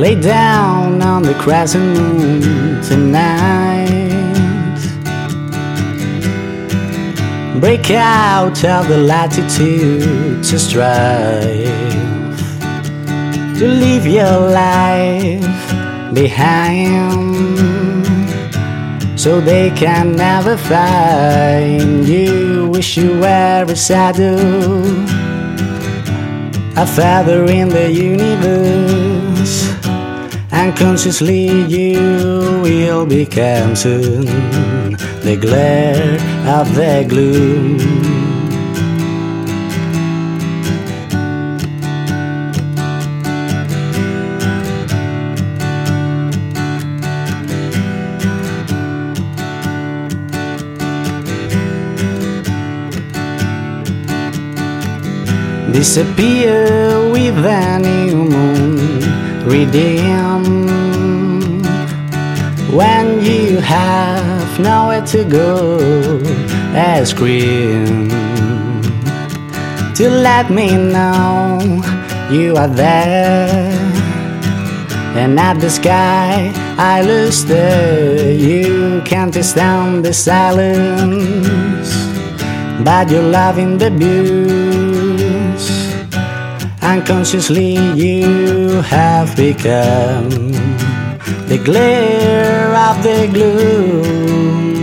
Lay down on the crescent moon tonight. Break out of the latitude to strive to leave your life behind so they can never find you. Wish you were a saddle, a feather in the universe. Unconsciously, you will become soon the glare of the gloom. disappear with a you have nowhere to go. A scream to let me know you are there. And at the sky I lose the you can't stand the silence. But you're loving the blues. Unconsciously you have become the glare of the gloom